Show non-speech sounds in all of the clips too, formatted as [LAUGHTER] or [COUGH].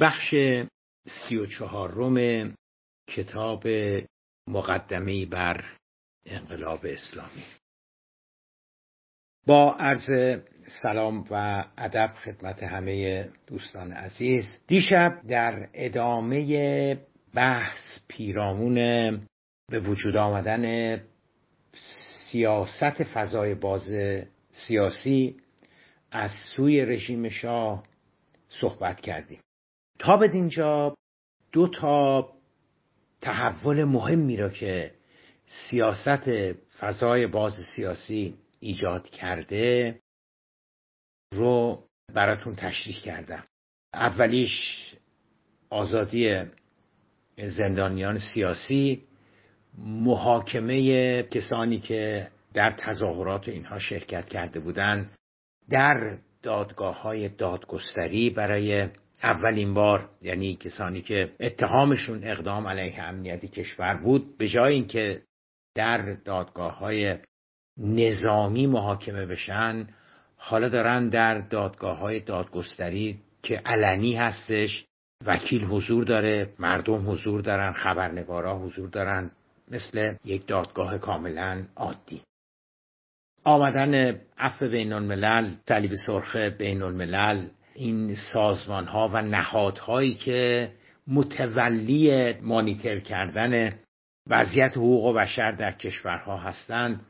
بخش سی و چهارم کتاب مقدمه بر انقلاب اسلامی. با عرض سلام و ادب خدمت همه دوستان عزیز دیشب در ادامه بحث پیرامون به وجود آمدن سیاست فضای باز سیاسی از سوی رژیم شاه صحبت کردیم. تا به اینجا دو تا تحول مهمی را که سیاست فضای باز سیاسی ایجاد کرده رو براتون تشریح کردم. اولیش آزادی زندانیان سیاسی محاکمه کسانی که در تظاهرات اینها شرکت کرده بودند در دادگاه های دادگستری برای اولین بار یعنی کسانی که اتهامشون اقدام علیه امنیت کشور بود به جای اینکه در دادگاه های نظامی محاکمه بشن حالا دارن در دادگاه های دادگستری که علنی هستش وکیل حضور داره مردم حضور دارن خبرنگارا حضور دارن مثل یک دادگاه کاملا عادی. آمدن عفو بین الملل صلیب سرخ بین الملل این سازمان ها و نهادهایی که متولی مانیتر کردن وضعیت حقوق بشر در کشورها هستند.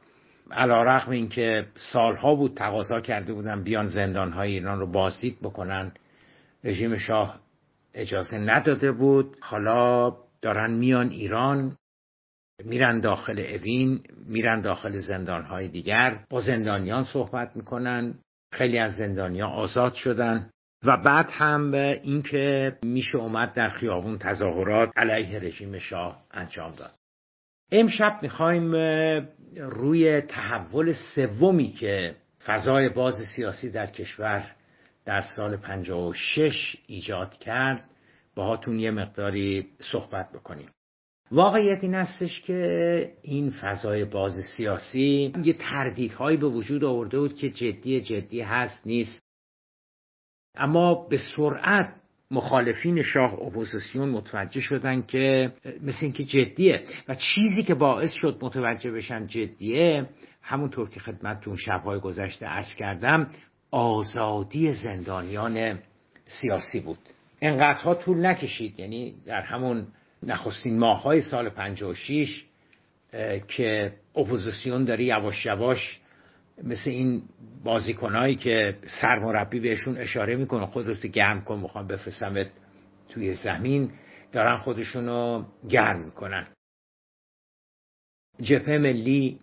علا رقم این که سالها بود تقاضا کرده بودن بیان زندانهای ایران رو بازدید بکنن رژیم شاه اجازه نداده بود. حالا دارن میان ایران میرن داخل اوین میرن داخل زندانهای دیگر. با زندانیان صحبت می‌کنن. خیلی از زندانیان آزاد شدن. و بعد هم اینکه میشه اومد در خیابون تظاهرات علیه رژیم شاه انجام داد. امشب می‌خوایم روی تحول سومی که فضای باز سیاسی در کشور در سال 56 ایجاد کرد باهاتون یه مقداری صحبت بکنیم. واقعیت این هستش که این فضای باز سیاسی یه تردیدهایی به وجود آورده بود که جدی جدی هست نیست. اما به سرعت مخالفین شاه اپوزیسیون متوجه شدن که مثل اینکه جدیه و چیزی که باعث شد متوجه بشن جدیه همونطور که خدمتتون شبهای گذشته عرض کردم آزادی زندانیان سیاسی بود. انقدرها طول نکشید یعنی در همون نخستین ماه های سال 56 که اپوزیسیون داره یواش یواش مثل این بازیکنهایی که سرمربی بهشون اشاره می‌کنه خودت گرم کن می‌خوام بفرستمت توی زمین دارن خودشونو گرم می‌کنن. جبهه ملی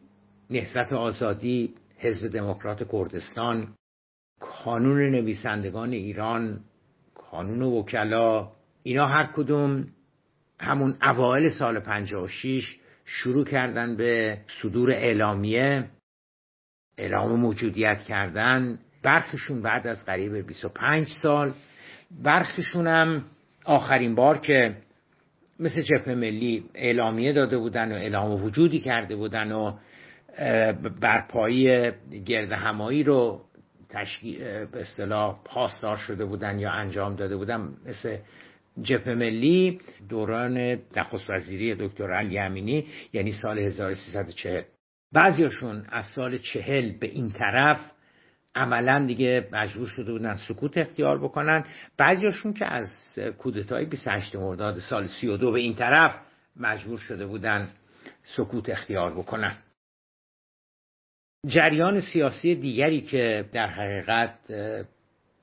نهضت آزادی حزب دموکرات کردستان کانون نویسندگان ایران کانون وکلا اینا هر کدوم همون اوایل سال 56 شروع کردن به صدور اعلامیه. اعلام موجودیت کردن برخشون بعد از قریب 25 سال. برخشون هم آخرین بار که مثل جبهه ملی اعلامیه داده بودن و اعلام وجودی کرده بودن و برپایی گرد همایی رو تشکیل به اصطلاح پاسدار شده بودن یا انجام داده بودن مثل جبهه ملی. دوران نخست وزیری دکتر علی امینی یعنی سال 1340 بعضیاشون از سال چهل به این طرف عملا دیگه مجبور شده بودن سکوت اختیار بکنن. بعضیاشون که از کودتای 28 مرداد سال 32 به این طرف مجبور شده بودن سکوت اختیار بکنن. جریان سیاسی دیگری که در حقیقت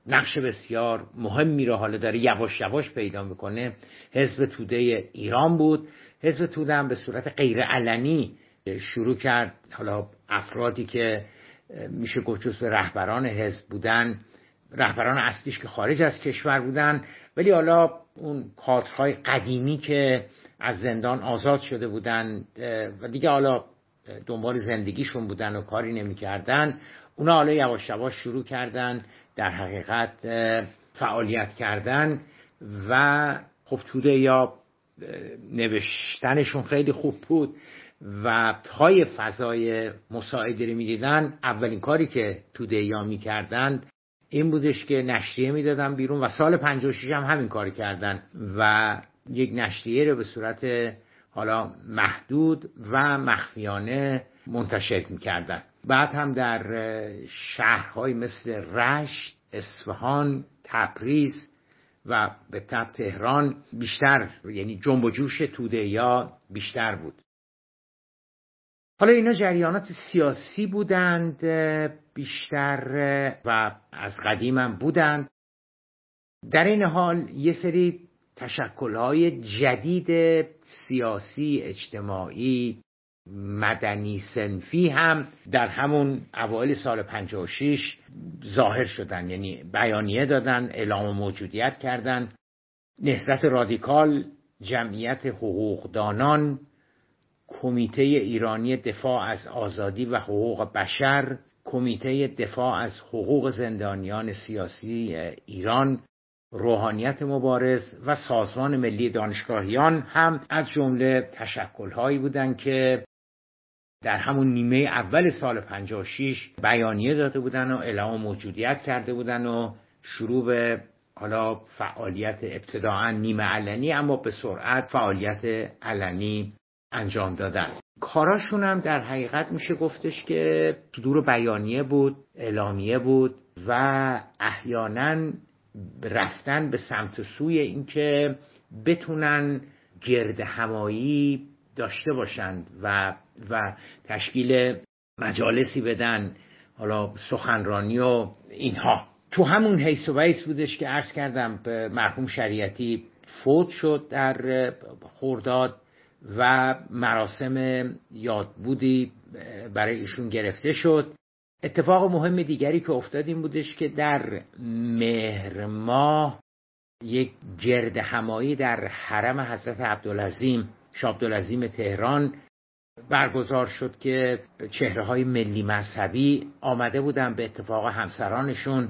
نقش بسیار مهمی رو حالا داره یواش یواش پیدا می‌کنه. حزب توده ایران بود. حزب توده هم به صورت غیر علنی شروع کرد. حالا افرادی که میشه گفت به رهبران حزب بودن رهبران اصلیش که خارج از کشور بودن ولی حالا اون کادرهای قدیمی که از زندان آزاد شده بودن و دیگه حالا دنبال زندگیشون بودن و کاری نمی‌کردن اونا حالا یواش یواش شروع کردن در حقیقت فعالیت کردن و خب توده یا نوشتنشون خیلی خوب بود. و تای فضای مساعده رو می‌دیدن. اولین کاری که توده یا می‌کردند این بودش که نشریه می‌دادن بیرون و سال 56 هم همین کار کردن و یک نشریه رو به صورت حالا محدود و مخفیانه منتشر می‌کردن. بعد هم در شهرهای مثل رشت اصفهان تبریز و به تب تهران بیشتر یعنی جنب و جوش توده یا بیشتر بود. حالا اینا جریانات سیاسی بودند بیشتر و از قدیم هم بودند. در این حال یه سری تشکلهای جدید سیاسی اجتماعی مدنی سنفی هم در همون اوایل سال 56 ظاهر شدن یعنی بیانیه دادن اعلام موجودیت کردن. نهضت رادیکال جمعیت حقوقدانان کمیته ایرانی دفاع از آزادی و حقوق بشر کمیته دفاع از حقوق زندانیان سیاسی ایران روحانیت مبارز و سازمان ملی دانشگاهیان هم از جمله تشکلهایی بودند که در همون نیمه اول سال 56 بیانیه داده بودن و اعلام موجودیت کرده بودن و شروع به حالا فعالیت ابتداعا نیمه علنی اما به سرعت فعالیت علنی انجام دادن. کاراشون هم در حقیقت میشه گفتش که صدور بیانیه بود اعلامیه بود و احیانا رفتن به سمت سوی اینکه بتونن گرد همایی داشته باشند و و تشکیل مجالسی بدن حالا سخنرانی و اینها. تو همون حیث و بیس بودش که عرض کردم به مرحوم شریعتی فوت شد در خورداد و مراسم یادبودی برای ایشون گرفته شد. اتفاق مهم دیگری که افتاد این بودش که در مهر ماه یک گرد همایی در حرم حضرت عبدالعظیم شاه عبدالعظیم تهران برگزار شد که چهره های ملی مذهبی آمده بودن به اتفاق همسرانشون.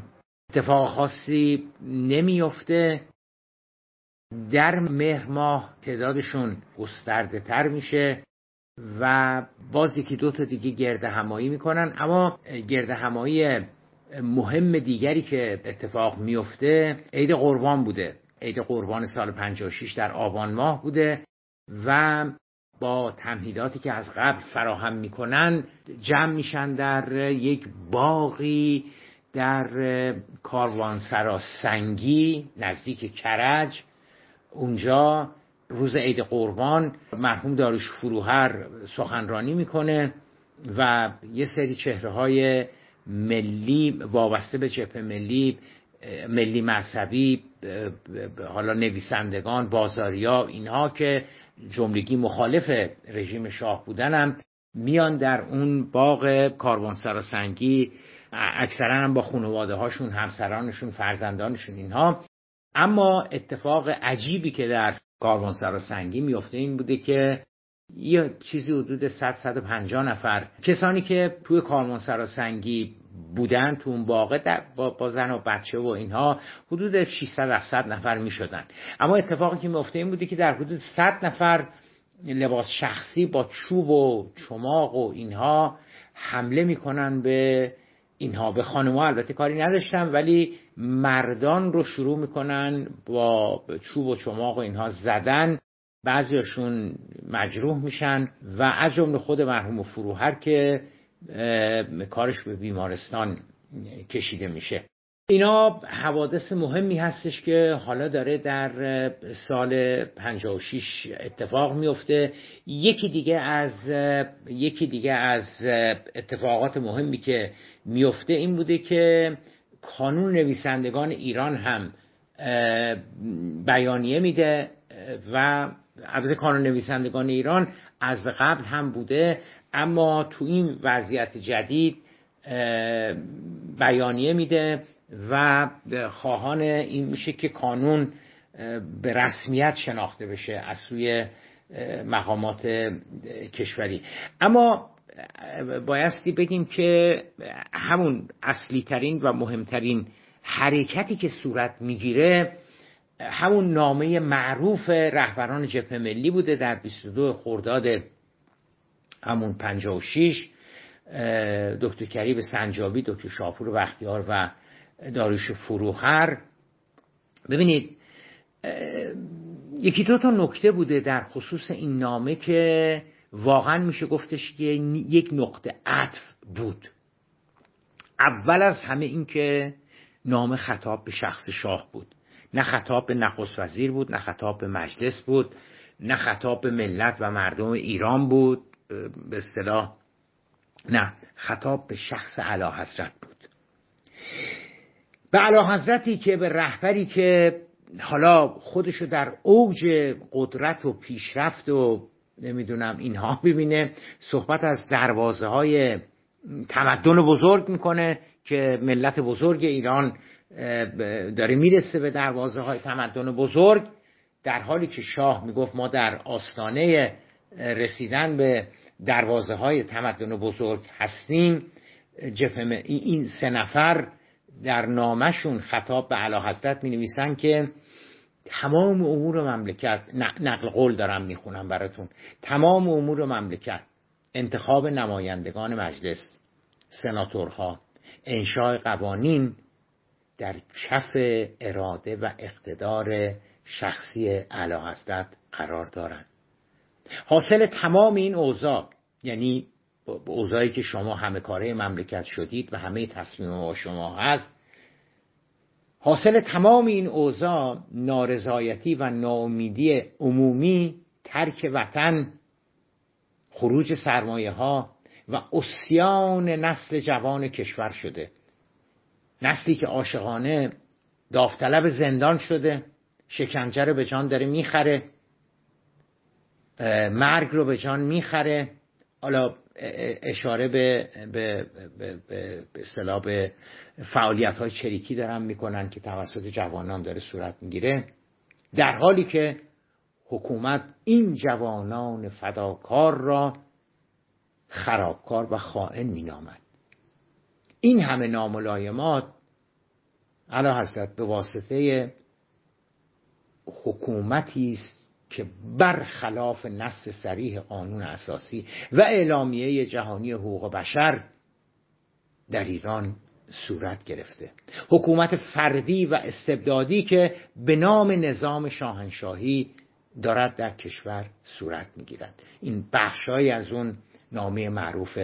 اتفاق خاصی نمیفته در مهر ماه تعدادشون گسترده تر میشه و باز یکی دو تا دیگه گرد همایی می‌کنن. اما گرد همایی مهم دیگری که اتفاق میفته عید قربان بوده. عید قربان سال 56 در آبان ماه بوده و با تمهیداتی که از قبل فراهم می‌کنن جمع میشن در یک باقی در کاروانسرا سنگی نزدیک کرج. اونجا روز عید قربان مرحوم داروش فروهر سخنرانی می‌کنه و یه سری چهره های ملی وابسته به جبهه ملی ملی مذهبی حالا نویسندگان بازاریا اینها که جملگی مخالف رژیم شاه بودنم میان در اون باغ کاروانسرا سنگی اکثرا هم با خانواده هاشون همسرانشون فرزندانشون اینها. اما اتفاق عجیبی که در کاروانسرا سنگی میفته این بوده که یه چیزی حدود 100 150 نفر کسانی که توی کاروانسرا سنگی بودن تو اون باغه با, زن و بچه و اینها حدود 600 700 نفر می شدن اما اتفاقی که میفته این بوده که در حدود 100 نفر لباس شخصی با چوب و چماق و اینها حمله می‌کنن به اینها به خانم البته کاری نداشتن ولی مردان رو شروع می‌کنن با چوب و چماق و اینها زدن. بعضیاشون مجروح میشن و از جمله خود مرحوم فروهر که کارش به بیمارستان کشیده میشه. اینا حوادث مهمی هستش که حالا داره در سال 56 اتفاق میفته. یکی دیگه از یکی دیگه از اتفاقات مهمی که میفته این بوده که کانون نویسندگان ایران هم بیانیه میده و البته کانون نویسندگان ایران از قبل هم بوده. اما تو این وضعیت جدید بیانیه میده و خواهان این میشه که کانون به رسمیت شناخته بشه از سوی مقامات کشوری. اما بایستی بگیم که همون اصلی ترین و مهمترین حرکتی که صورت می‌گیره همون نامه معروف رهبران جبهه ملی بوده در 22 خرداد همون 56 دکتر کریب سنجابی دکتر شاپور بختیار و داریوش فروهر. ببینید یکی دو تا نکته بوده در خصوص این نامه که واقعا میشه گفتش که یک نقطه عطف بود. اول از همه این که نامه خطاب به شخص شاه بود. نه خطاب به نخست وزیر بود نه خطاب به مجلس بود نه خطاب به ملت و مردم ایران بود. به اصطلاح نه خطاب به شخص علا حضرت بود. به علا حضرتی که به رهبری که حالا خودشو در اوج قدرت و پیشرفت و نمی‌دونم اینها ببینه صحبت از دروازه های تمدن بزرگ می‌کنه که ملت بزرگ ایران داره می‌رسه به دروازه های تمدن بزرگ. در حالی که شاه می‌گفت ما در آستانه رسیدن به دروازه های تمدن بزرگ هستیم. این سه نفر در نامشون خطاب به علا حضرت می نویسن که تمام امور مملکت نقل قول دارم می‌خونم براتون. تمام امور مملکت انتخاب نمایندگان مجلس سناتورها انشاء قوانین در کف اراده و اقتدار شخصی اعلی حضرت قرار دارند. حاصل تمام این اوضاع یعنی اوضاعی که شما همه کاره مملکت شدید و همه تصمیم شما هست حاصل تمام این اوضاع نارضایتی و ناامیدی عمومی ترک وطن خروج سرمایه ها و اسیان نسل جوان کشور شده. نسلی که عاشقانه داوطلب زندان شده شکنجه رو به جان داره می‌خره مرگ رو به جان می‌خره. حالا اشاره به به به به, به فعالیت های چریکی دارن می‌کنن که توسط جوانان داره صورت می‌گیره. در حالی که حکومت این جوانان فداکار را خرابکار و خائن مینامد. این همه ناملایمات علا حضرت به واسطه حکومتی است که برخلاف نص سریح قانون اساسی و اعلامیه جهانی حقوق بشر در ایران صورت گرفته. حکومت فردی و استبدادی که به نام نظام شاهنشاهی دارد در کشور صورت می‌گیرد. این بخشهایی از اون نامه معروف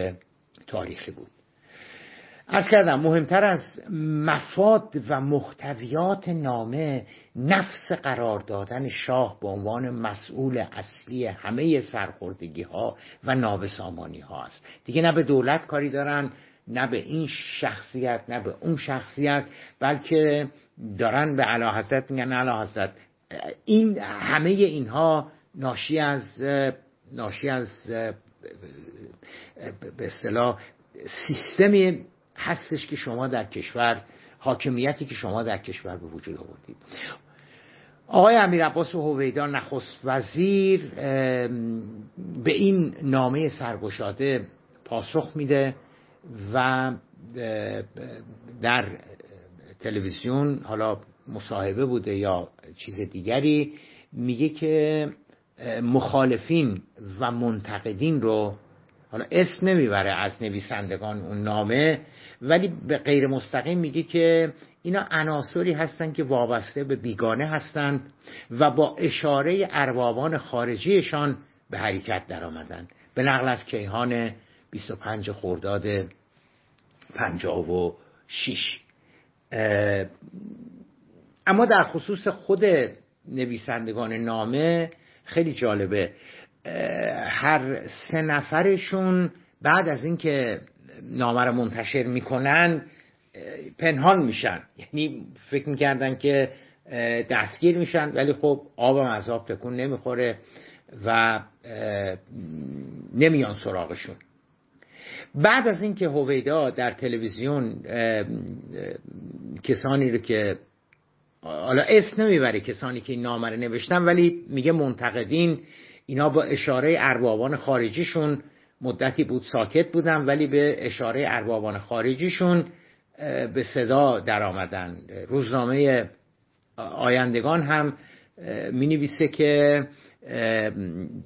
تاریخی بود. از کردم مهمتر از مفاد و محتویات نامه نفس قرار دادن شاه به عنوان مسئول اصلی همه سرخوردگی ها و نابسامانی ها است. دیگه نه به دولت کاری دارن نه به این شخصیت نه به اون شخصیت بلکه دارن به علا حضرت میگن علا حضرت این همه اینها ناشی از ناشی از به اصطلاح سیستمی هستش که شما در کشور حاکمیتی که شما در کشور به وجود آوردید. آقای امیر عباس هویدا نخست وزیر به این نامه سرگشاده پاسخ میده و در تلویزیون حالا مصاحبه بوده یا چیز دیگری میگه که مخالفین و منتقدین رو حالا اسم نمی‌بره از نویسندگان اون نامه ولی به غیر مستقیم میگه که اینا عناصری هستند که وابسته به بیگانه هستند و با اشاره اربابان خارجیشان به حرکت در آمدن به نقل از کیهان 25 خرداد 56 اما در خصوص خود نویسندگان نامه خیلی جالبه. هر سه نفرشون بعد از اینکه نامه رو منتشر می‌کنن پنهان میشن. یعنی فکر می‌کردن که دستگیر میشن ولی خب آبم از آب تکون نمی‌خوره و نمیان سراغشون. بعد از اینکه هویدا در تلویزیون کسانی رو که حالا اسم نمی‌بره کسانی که این نامه رو نوشتن ولی میگه منتقدین اینا با اشاره اربابان خارجیشون مدتی بود ساکت بودن ولی به اشاره اربابان خارجیشون به صدا در آمدن روزنامه آیندگان هم می نویسه که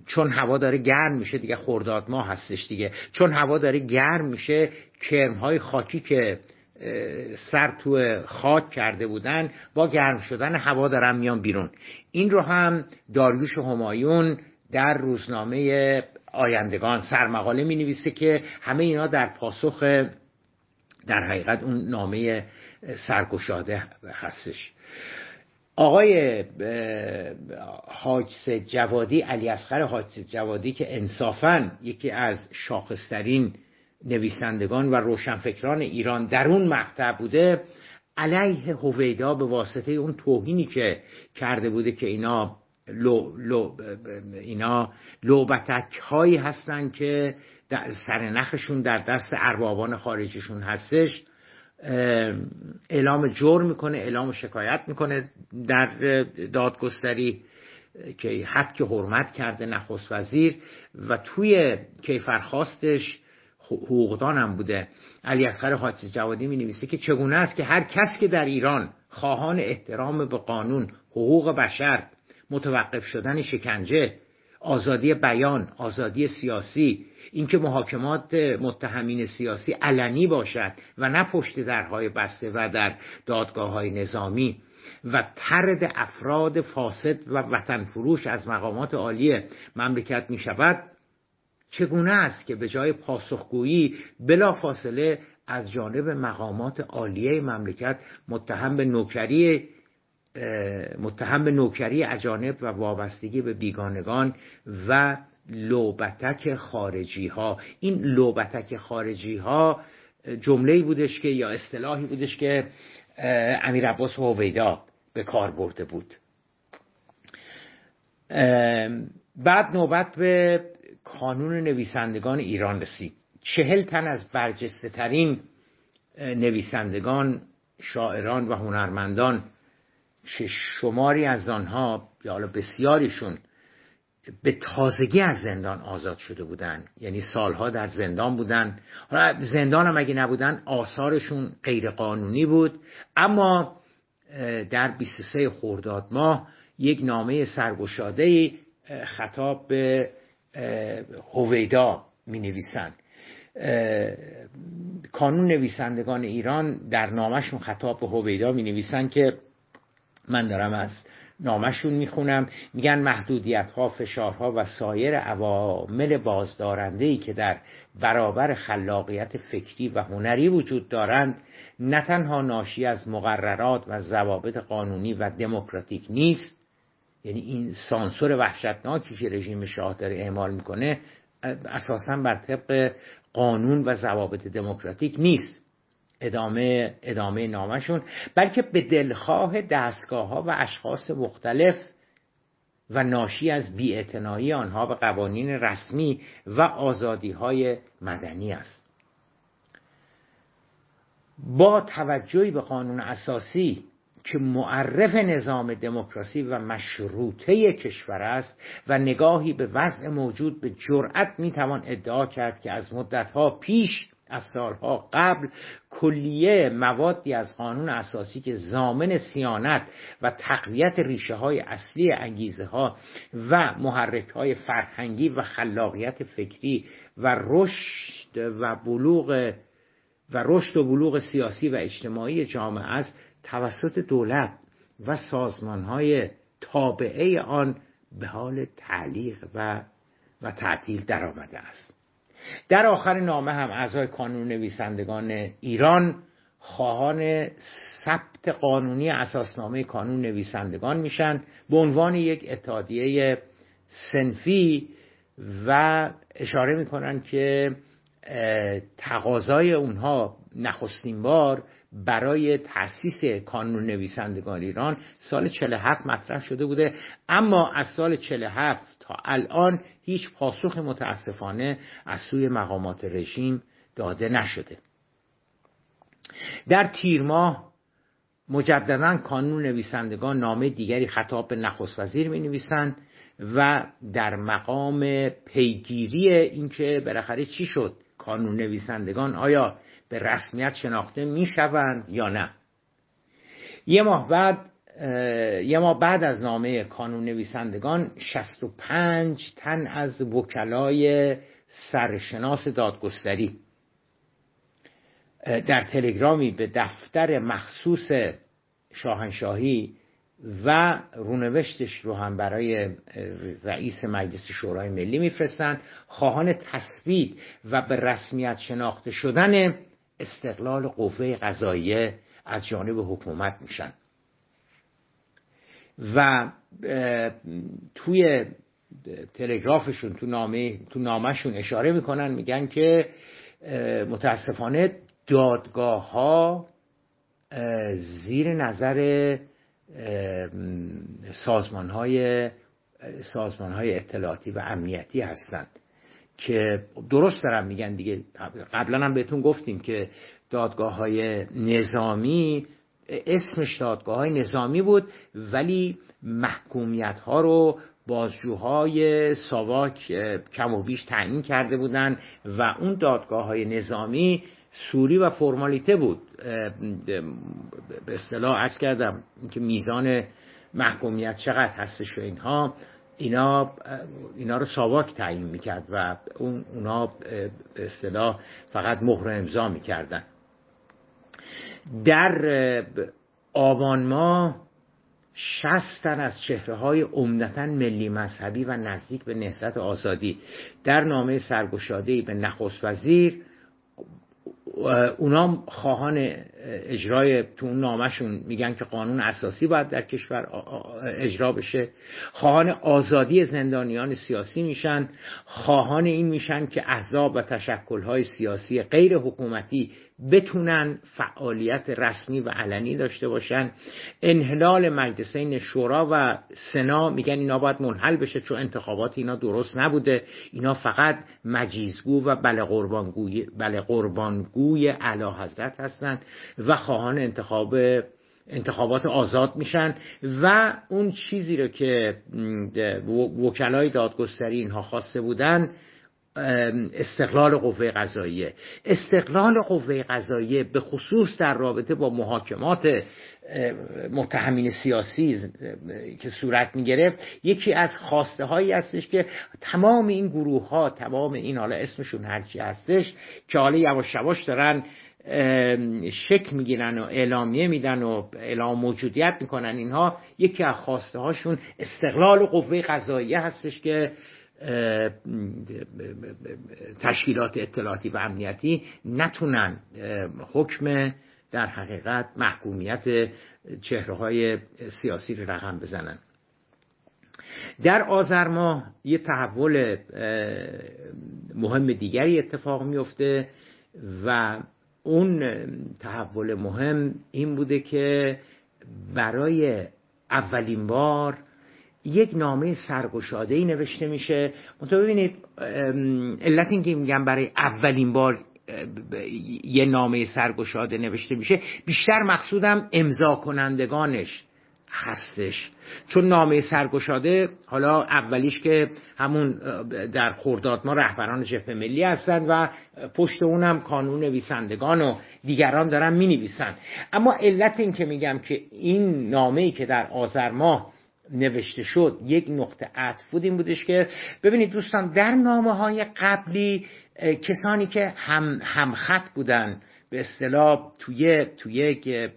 چون هوا داره گرم میشه دیگه خرداد ماه هستش دیگه چون هوا داره گرم میشه کرم های خاکی که سر تو خاک کرده بودن با گرم شدن هوا دارن میان بیرون. این رو هم داریوش همایون در روزنامه آیندگان سرمقاله می نویسه که همه اینا در پاسخ در حقیقت اون نامه سرگشاده هستش. آقای حاج جوادی علی اصغر حاج جوادی که انصافا یکی از شاخصترین نویسندگان و روشنفکران ایران در اون مقطع بوده علیه هویدا به واسطه اون توهینی که کرده بوده که اینا لو, لو اینا لوبتک هایی هستن که سرنخشون در دست اربابان خارجیشون هستش. اعلام جرم می‌کنه اعلام شکایت می‌کنه در دادگستری که حد که حرمت کرده نخست وزیر. و توی کیفرخواستش حقوقدان هم بوده. علی اصغر حاجی جوادی می نویسه که چگونه است که هر کس که در ایران خواهان احترام به قانون حقوق بشر متوقف شدن شکنجه آزادی بیان آزادی سیاسی اینکه محاکمات متهمین سیاسی علنی باشد و نه پشت درهای بسته و در دادگاه های نظامی و ترد افراد فاسد و وطن فروش از مقامات عالی مملکت می شود چگونه است که به جای پاسخگویی بلا فاصله از جانب مقامات عالیه مملکت متهم به نوکری متهم به نوکری اجانب و وابستگی به بیگانگان و لوبتک خارجی ها این لوبتک خارجی ها جمله بودش که یا اصطلاحی بودش که امیر عباس هویدا به کار برده بود. بعد نوبت به کانون نویسندگان ایران رسید. چهل تن از برجسته ترین نویسندگان شاعران و هنرمندان که شماری از آنها یا حالا بسیاریشون به تازگی از زندان آزاد شده بودن. یعنی سالها در زندان بودن. حالا زندان هم اگه نبودن آثارشون غیر قانونی بود. اما در 23 خرداد ماه یک نامه سرگشاده خطاب به هویدا می نویسند کانون نویسندگان ایران در نامشون خطاب به هویدا می نویسند که من دارم از نامشون می‌خونم. میگن محدودیت ها فشارها و سایر عوامل بازدارنده ای که در برابر خلاقیت فکری و هنری وجود دارند نه تنها ناشی از مقررات و ضوابط قانونی و دموکراتیک نیست یعنی این سانسور وحشتناکی که رژیم شاه داره اعمال می‌کنه اساسا بر طبق قانون و ضوابط دموکراتیک نیست. ادامه ادامه نامشون بلکه به دلخواه دستگاه ها و اشخاص مختلف و ناشی از بیاعتنایی آنها به قوانین رسمی و آزادی های مدنی است. با توجهی به قانون اساسی که معرف نظام دموکراسی و مشروطه کشور است و نگاهی به وضع موجود به جرأت می‌توان ادعا کرد که از مدتها پیش از سالها قبل کلیه موادی از قانون اساسی که زامن سیانت و تقویت ریشه های اصلی انگیزه ها و محرک های فرهنگی و خلاقیت فکری و رشد و بلوغ و رشد و بلوغ سیاسی و اجتماعی جامعه است توسط دولت و سازمان های تابعه آن به حال تعلیق و و تعطیل درآمده است. در آخر نامه هم اعضای کانون نویسندگان ایران خواهان ثبت قانونی اساسنامه کانون نویسندگان میشن به عنوان یک اتحادیه سنفی و اشاره می‌کنن که تقاضای اونها نخستین بار برای تاسیس کانون نویسندگان ایران سال 47 مطرح شده بوده. اما از سال 47 تا الان هیچ پاسخ متاسفانه از سوی مقامات رژیم داده نشده. در تیر ماه مجددا کانون نویسندگان نامه دیگری خطاب به نخست وزیر می نویسند و در مقام پیگیری اینکه بالاخره چی شد کانون نویسندگان آیا به رسمیت شناخته می شوند یا نه. یه ماه بعد یه ما بعد از نامه کانون نویسندگان 65 تن از وکلای سرشناس دادگستری در تلگرامی به دفتر مخصوص شاهنشاهی و رونوشتش رو هم برای رئیس مجلس شورای ملی میفرستند. خواهان تثبیت و به رسمیت شناخته شدن استقلال قوه قضاییه از جانب حکومت میشن. و توی تلگرافشون تو نامه تو نامشون اشاره می‌کنن میگن که متاسفانه دادگاه ها زیر نظر سازمان های سازمان های اطلاعاتی و امنیتی هستند که درست دارم میگن دیگه. قبلا هم بهتون گفتیم که دادگاه های نظامی اسمش دادگاه های نظامی بود ولی محکومیت ها رو بازجوهای ساواک کم و بیش تعیین کرده بودند و اون دادگاه های نظامی سوری و فرمالیته بود. به اصطلاح عرض کردم که میزان محکومیت چقدر هستش و اینها اینا اینا رو ساواک تعیین می‌کرد و اون اونا به اصطلاح فقط مهر امضا می‌کردن. در آبان ماه شستن از چهره های عمدتا ملی مذهبی و نزدیک به نهضت آزادی. در نامه سرگشادهی به نخست وزیر اونا خواهان اجرای تو اون نامشون میگن که قانون اساسی باید در کشور اجرا بشه. خواهان آزادی زندانیان سیاسی میشن. خواهان این میشن که احزاب و تشکلهای سیاسی غیر حکومتی بتونن فعالیت رسمی و علنی داشته باشن. انحلال مجلسین شورا و سنا میگن اینا باید منحل بشه چون انتخابات اینا درست نبوده. اینا فقط مجیزگو و بله قربانگوی بله حضرت هستند و خواهان انتخاب انتخابات آزاد میشن و اون چیزی رو که وکلای دادگستری اینها خواسته بودن استقلال قوه قضاییه. استقلال قوه قضاییه به خصوص در رابطه با محاکمات متهمین سیاسی که صورت می گرفت یکی از خواسته هایی هستش که تمام این گروه ها تمام این حالا اسمشون هرچی هستش که حالا یواش یواش دارن شک می‌گیرن و اعلامیه میدن و اعلام موجودیت می‌کنن اینها یکی از خواسته هاشون استقلال قوه قضاییه هستش که تشکیلات اطلاعاتی و امنیتی نتونن حکم در حقیقت محکومیت چهره های سیاسی رو رقم بزنن. در آذر ماه یه تحول مهم دیگری اتفاق میفته و اون تحول مهم این بوده که برای اولین بار یک نامه سرگشاده ای نوشته میشه. منتها ببینید علت این که میگم برای اولین بار یه نامه سرگشاده نوشته میشه بیشتر مقصودم امضا کنندگانش هستش. چون نامه سرگشاده حالا اولیش که همون در خورداد ما رهبران جبهه ملی هستند و پشت اونم کانون نویسندگان و دیگران دارن می نویسن اما علت این که میگم که این نامه که در آذر ماه نوشته شد. یک نقطه عطف بود این بودش که ببینید دوستان در نامه های قبلی کسانی که هم همخط بودن به اصطلاح توی توی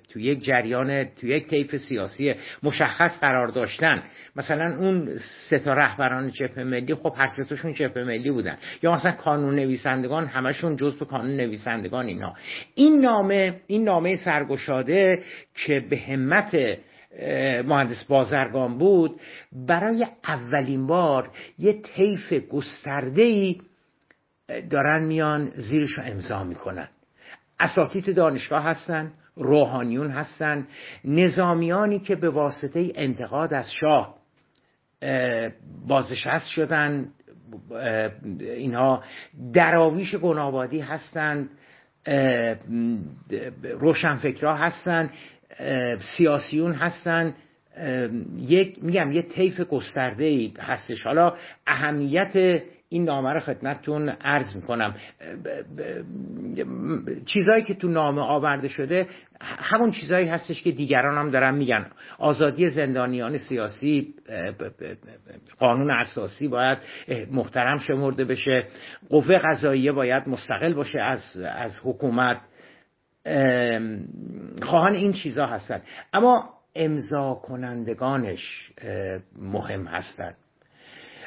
توی یک جریان توی یک طیف سیاسی مشخص قرار داشتن. مثلا اون سه تا رهبران جبهه ملی خب هر سه تاشون جبهه ملی بودن. یا مثلا کانون نویسندگان همشون جزء کانون نویسندگان اینا. این نامه این نامه سرگشاده که به همت مهندس بازرگان بود برای اولین بار یه طیف گسترده ای دارن میان زیرش رو امضا می‌کنن. اساتید دانشگاه هستن روحانیون هستن نظامیانی که به واسطه انتقاد از شاه بازنشست شدن اینها دراویش گنابادی هستند روشنفکرها هستند. سیاسیون هستن. یک میگم یه طیف گسترده ای هستش. حالا اهمیت این نامه رو خدمتتون عرض می‌کنم. چیزهایی که تو نامه آورده شده همون چیزهایی هستش که دیگران هم دارن میگن. آزادی زندانیان سیاسی قانون اساسی باید محترم شمرده بشه. قوه قضاییه باید مستقل باشه از, از حکومت. خواهان این چیزها هستند اما امضا کنندگانش مهم هستند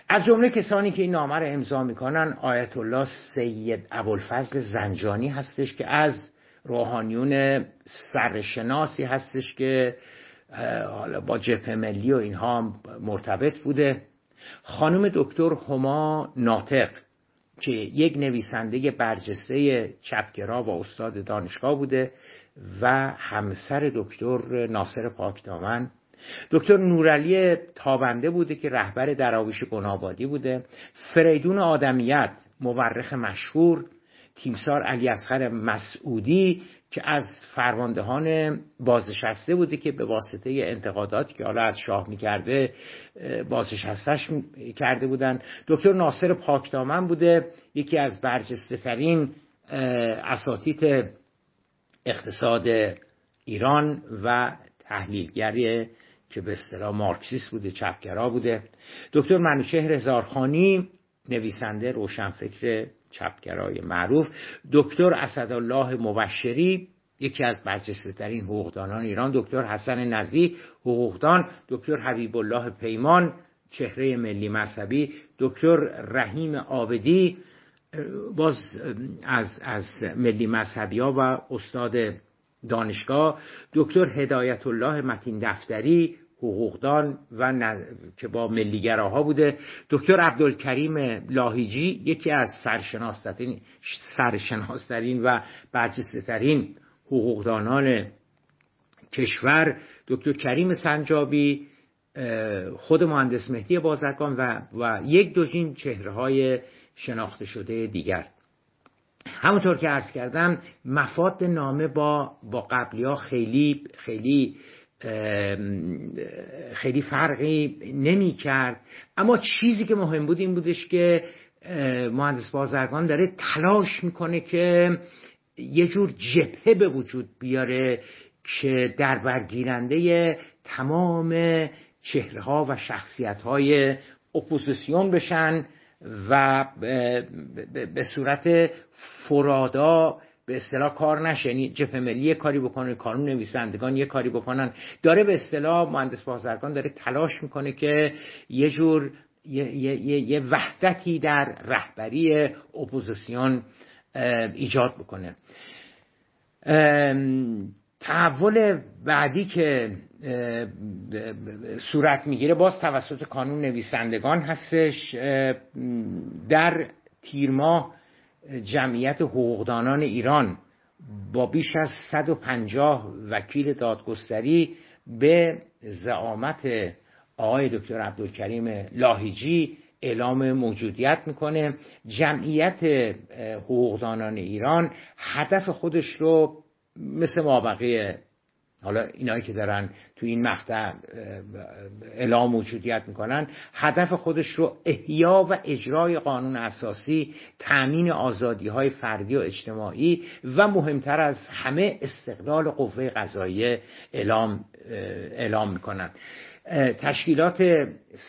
از جمله کسانی که این نامه رو امضا می‌کنن آیت الله سید ابوالفضل زنجانی هستش که از روحانیون سرشناسی هستش که حالا با جبهه ملی و اینها مرتبط بوده. خانم دکتر هما ناطق که یک نویسنده برجسته چپگرا و استاد دانشگاه بوده و همسر دکتر ناصر پاکدامن دکتر نورعلی تابنده بوده که رهبر دراویش گنابادی بوده. فریدون آدمیت مورخ مشهور. تیمسار علی اصغر مسعودی که از فرماندهان بازنشسته بوده که به واسطه انتقاداتی که حالا از شاه می‌کرده بازنشستش کرده بودن. دکتر ناصر پاکدامن بوده یکی از برجسته ترین اساتید اقتصاد ایران و تحلیلگری که به اصطلاح مارکسیست بوده چپگرا بوده. دکتر منوچهر هزارخانی نویسنده روشنفکر چپگرای معروف. دکتر اسدالله مبشری یکی از برجسته ترین حقوقدانان ایران دکتر حسن نزی حقوقدان دکتر حبیب الله پیمان چهره ملی مذهبی دکتر رحیم آبدی باز از, از ملی مذهبی ها و استاد دانشگاه دکتر هدایت الله متین دفتری حقوقدان و که با ملیگراها بوده. دکتر عبدالکریم لاهیجی یکی از سرشناسترین سرشناسترین و برجسته حقوقدانان کشور. دکتر کریم سنجابی خود مهندس مهدی بازرگان و, و یک دوجین چهره های شناخته شده دیگر. همونطور که عرض کردم مفاد نامه با با قبلی ها خیلی خیلی خیلی فرقی نمی کرد اما چیزی که مهم بود این بودش که مهندس بازرگان داره تلاش می‌کنه که یه جور جبهه به وجود بیاره که در برگیرنده تمام چهره ها و شخصیت های اپوزیسیون بشن و به صورت فرادا به اصطلاح کار نشه. یعنی جبهه ملی یه کاری بکنه کانون نویسندگان یه کاری بکنن. داره به اصطلاح مهندس بازرگان داره تلاش می‌کنه که یه جور یه, یه،, یه وحدتی در رهبری اپوزیسیون ایجاد بکنه. تحول بعدی که صورت می‌گیره باز توسط کانون نویسندگان هستش. در تیرماه جمعیت حقوقدانان ایران با بیش از 150 وکیل دادگستری به زعامت آقای دکتر عبدالکریم لاهیجی اعلام موجودیت می‌کنه. جمعیت حقوقدانان ایران هدف خودش رو مثل مابقی حالا اینایی که دارن تو این مقطع اعلام موجودیت می‌کنن هدف خودش رو احیا و اجرای قانون اساسی تأمین آزادی های فردی و اجتماعی و مهمتر از همه استقلال قوه قضاییه اعلام اعلام می‌کنن. تشکیلات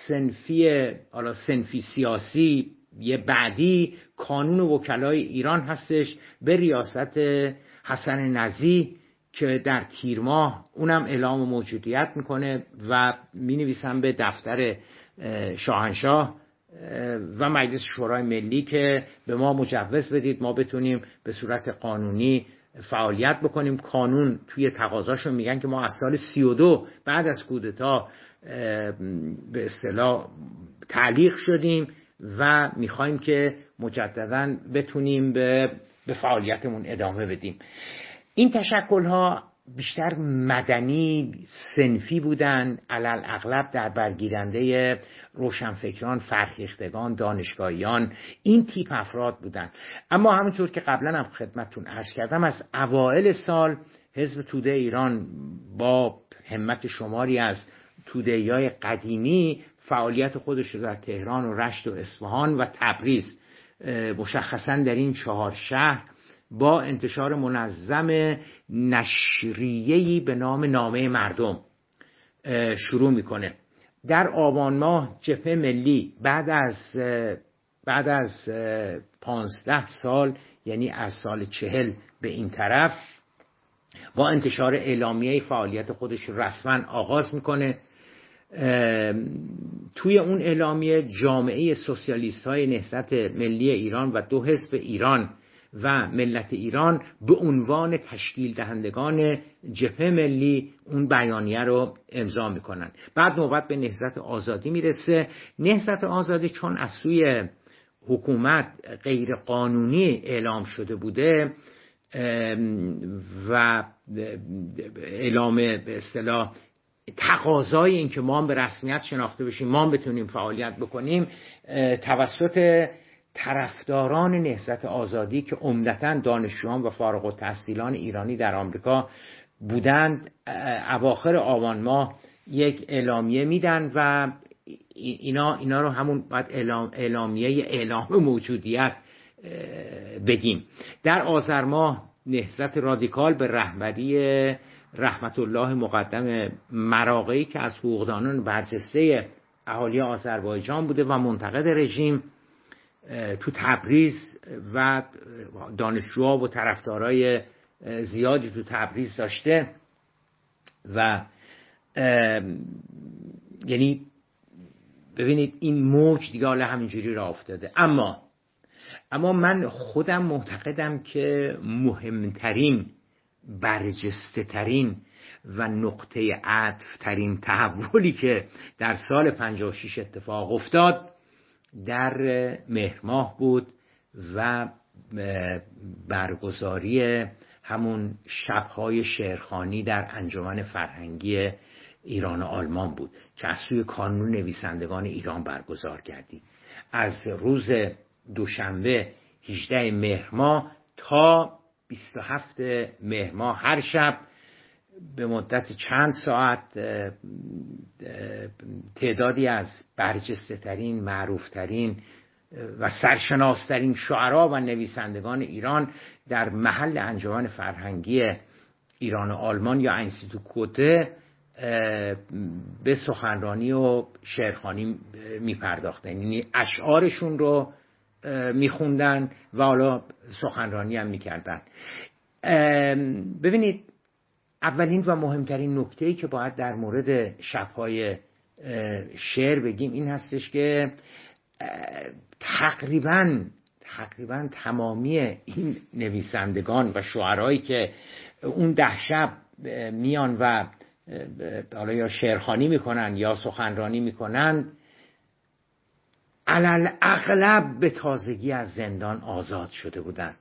سنفی حالا سنفی سیاسی یه بعدی کانون وکلای ایران هستش به ریاست حسن نزی که در تیر ماه اونم اعلام موجودیت می‌کنه و می به دفتر شاهنشاه و مجلس شورای ملی که به ما مجوز بدید ما بتونیم به صورت قانونی فعالیت بکنیم. کانون توی تقاضاشو میگن که ما از سال 32 بعد از کودتا به اصطلاح تعلیق شدیم و می‌خوایم که مجددا بتونیم به فعالیتمون ادامه بدیم. این تشکل ها بیشتر مدنی سنفی بودن علل اغلب در برگیرنده روشنفکران فرهیختگان دانشگاهیان این تیپ افراد بودن. اما همونطور که قبلا هم خدمتتون عرض کردم از اوائل سال حزب توده ایران با همت شماری از توده های قدیمی فعالیت خودش رو در تهران و رشت و اصفهان و تبریز مشخصا در این چهار شهر با انتشار منظم نشریهی به نام نامه مردم شروع می‌کنه. در آبان ماه جبهه ملی بعد از بعد از پانزده سال یعنی از سال چهل به این طرف با انتشار اعلامیه فعالیت خودش رسما آغاز می‌کنه. توی اون اعلامیه جامعه سوسیالیست های نهضت ملی ایران و دو حزب ایران و ملت ایران به عنوان تشکیل دهندگان جبهه ملی اون بیانیه رو امضا می‌کنن بعد نوبت به نهضت آزادی می‌رسه. نهضت آزادی چون از سوی حکومت غیر قانونی اعلام شده بوده و اعلام به اصطلاح تقاضای این که ما به رسمیت شناخته بشیم ما بتونیم فعالیت بکنیم توسط طرفداران نهضت آزادی که عمدتا دانشجویان و فارغ و تحصیلان ایرانی در آمریکا بودند اواخر آبان ماه یک اعلامیه میدن و اینا, اینا رو همون باید اعلام، اعلامیه اعلام موجودیت بگیم در آذر ماه نهضت رادیکال به رهبری رحمت الله مقدم مراقعی که از حقوقدانان برجسته اهالی آذربایجان بوده و منتقد رژیم تو تبریز و دانشجوها و طرفدارای زیادی تو تبریز داشته و یعنی ببینید این موج دیگه حالا همینجوری را افتاده. اما اما من خودم معتقدم که مهمترین برجسته ترین و نقطه عطف ترین تحولی که در سال 56 اتفاق افتاد در مهرماه بود و برگزاری همون شبهای شعرخانی در انجمن فرهنگی ایران و آلمان بود که از سوی کانون نویسندگان ایران برگزار کردی از روز دوشنبه 18 مهر تا 27 مهر هر شب به مدت چند ساعت تعدادی از برجسته ترین معروف ترین و سرشناسترین شعرا و نویسندگان ایران در محل انجمن فرهنگی ایران و آلمان یا کوته به سخنرانی و شعرخانی میپرداختن. یعنی اشعارشون رو میخوندن و حالا سخنرانی هم می‌کردن. ببینید اولین و مهمترین نکته ای که باید در مورد شبهای شعر بگیم این هستش که تقریبا تقریبا تمامی این نویسندگان و شعرهایی که اون ده شب میان و حالا یا شعرخانی می‌کنن یا سخنرانی می‌کنن علل اغلب به تازگی از زندان آزاد شده بودن.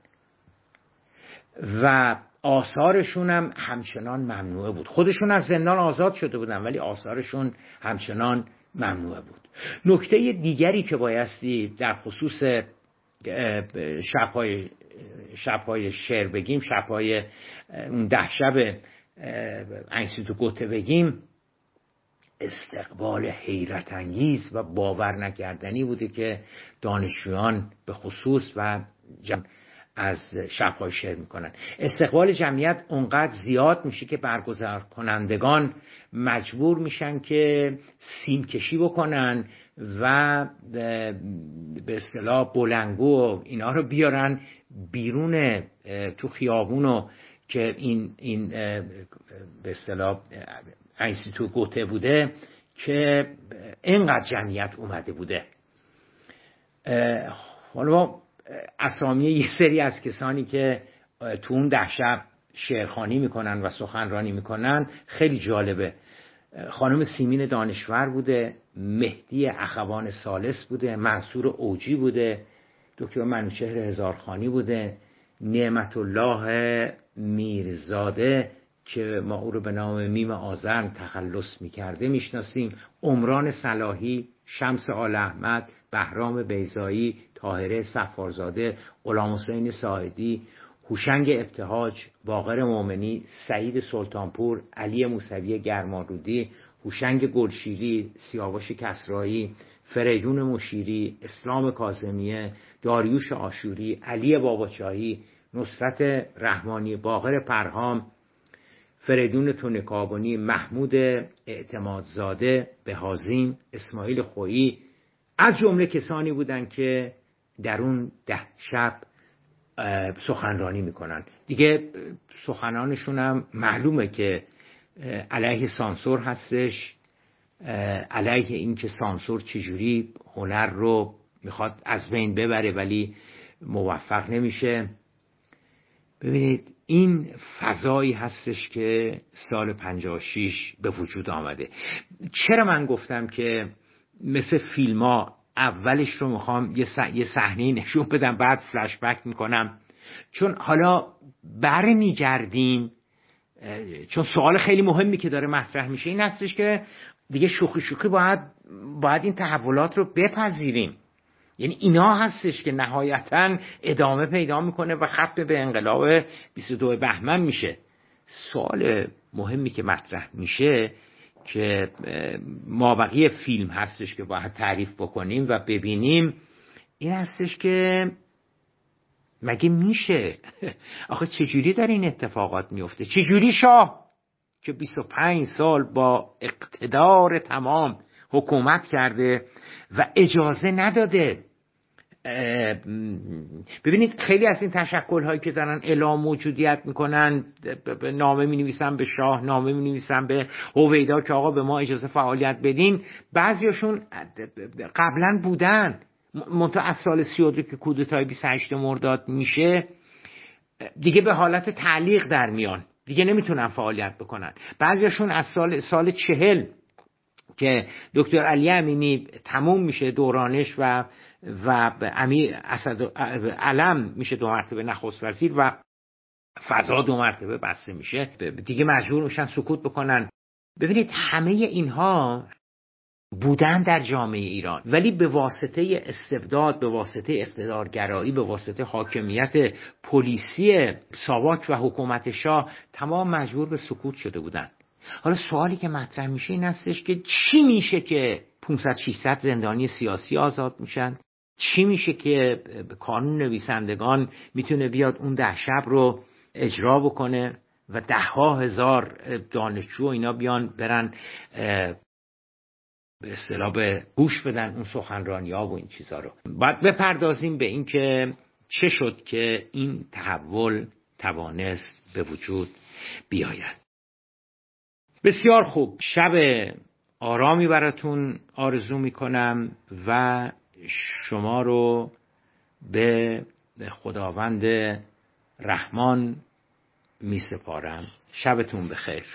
و آثارشون هم همچنان ممنوعه بود. خودشون از زندان آزاد شده بودن ولی آثارشون همچنان ممنوعه بود. نکته دیگری که بایستی در خصوص شبهای شبهای شعر بگیم شبهای اون ده شب انسیتو گوته بگیم استقبال حیرت انگیز و باور نکردنی بوده که دانشجویان به خصوص و از شبهای شعر می‌کنن. استقبال جمعیت اونقدر زیاد میشه که برگزار کنندگان مجبور میشن که سیم کشی بکنن و به اصطلاح بلنگو و اینا رو بیارن بیرون تو خیابون که این این به اصطلاح تو گوته بوده که اینقدر جمعیت اومده بوده. حالا اسامی یه سری از کسانی که تو اون ده شب شعرخانی می‌کنن و سخنرانی می‌کنن خیلی جالبه. خانم سیمین دانشور بوده مهدی اخوان سالس بوده منصور اوجی بوده دکتر منوچهر هزارخانی بوده نعمت الله میرزاده که ما او رو به نام میم آزرم تخلص می‌کرده می‌شناسیم. عمران صلاحی شمس آل احمد بهرام بیزایی طاهره سفارزاده غلام حسین ساعدی هوشنگ ابتهاج باقر مومنی سعید سلطانپور علی موسوی گرمارودی هوشنگ گلشیری سیاوش کسرایی فریدون مشیری اسلام کازمیه داریوش آشوری علی باباچاهی نصرت رحمانی باقر پرهام فریدون تونکابانی محمود اعتمادزاده بهازین اسماعیل خویی از جمله کسانی بودند که در اون ده شب سخنرانی می‌کنن. دیگه سخنانشون هم معلومه که علیه سانسور هستش. علیه اینکه سانسور چجوری هنر رو می‌خواد از بین ببره ولی موفق نمیشه. ببینید این فضایی هستش که سال 56 به وجود آمده. چرا من گفتم که مثل فیلم ها اولش رو می‌خوام یه صحنه نشون بدم بعد فلش بک می‌کنم؟ چون حالا برمیگردیم چون سوال خیلی مهمی که داره مطرح میشه این هستش که دیگه شوخی شوخی باید باید این تحولات رو بپذیریم. یعنی اینا هستش که نهایتا ادامه پیدا می‌کنه و ختم به انقلاب 22 بهمن میشه. سوال مهمی که مطرح میشه که مابقی فیلم هستش که باید تعریف بکنیم و ببینیم این هستش که مگه میشه؟ [LAUGHS] آخه چجوری در این اتفاقات میفته چجوری شاه که 25 سال با اقتدار تمام حکومت کرده و اجازه نداده ببینید خیلی از این تشکل هایی که دارن اعلام موجودیت می‌کنن نامه می نویسن به شاه نامه می نویسن به هویدا که آقا به ما اجازه فعالیت بدین. بعضیاشون قبلا بودن. منتها از سال 32 که کودتای 28 مرداد میشه دیگه به حالت تعلیق در میان. دیگه نمی‌تونن فعالیت بکنن. بعضیاشون از سال سال چهل که دکتر علی امینی تموم میشه دورانش و و امیر اسد علم میشه دو مرتبه نخست وزیر و فضا دو مرتبه بسته میشه. دیگه مجبور میشن سکوت بکنن. ببینید همه اینها بودن در جامعه ایران ولی به واسطه استبداد به واسطه اقتدارگرایی به واسطه حاکمیت پلیسی ساواک و حکومت شاه تمام مجبور به سکوت شده بودن. حالا سوالی که مطرح میشه این هستش که چی میشه که 500 600 زندانی سیاسی آزاد میشن؟ چی میشه که کانون نویسندگان می‌تونه بیاد اون ده شب رو اجرا بکنه و ده ها هزار دانشجو اینا بیان برن به اصطلاح به گوش بدن اون سخنرانی ها و این چیزها رو. باید بپردازیم به اینکه چه شد که این تحول توانست به وجود بیاید. بسیار خوب. شب آرامی براتون آرزو می‌کنم و شما رو به خداوند رحمان می سپارم شبتون بخیر.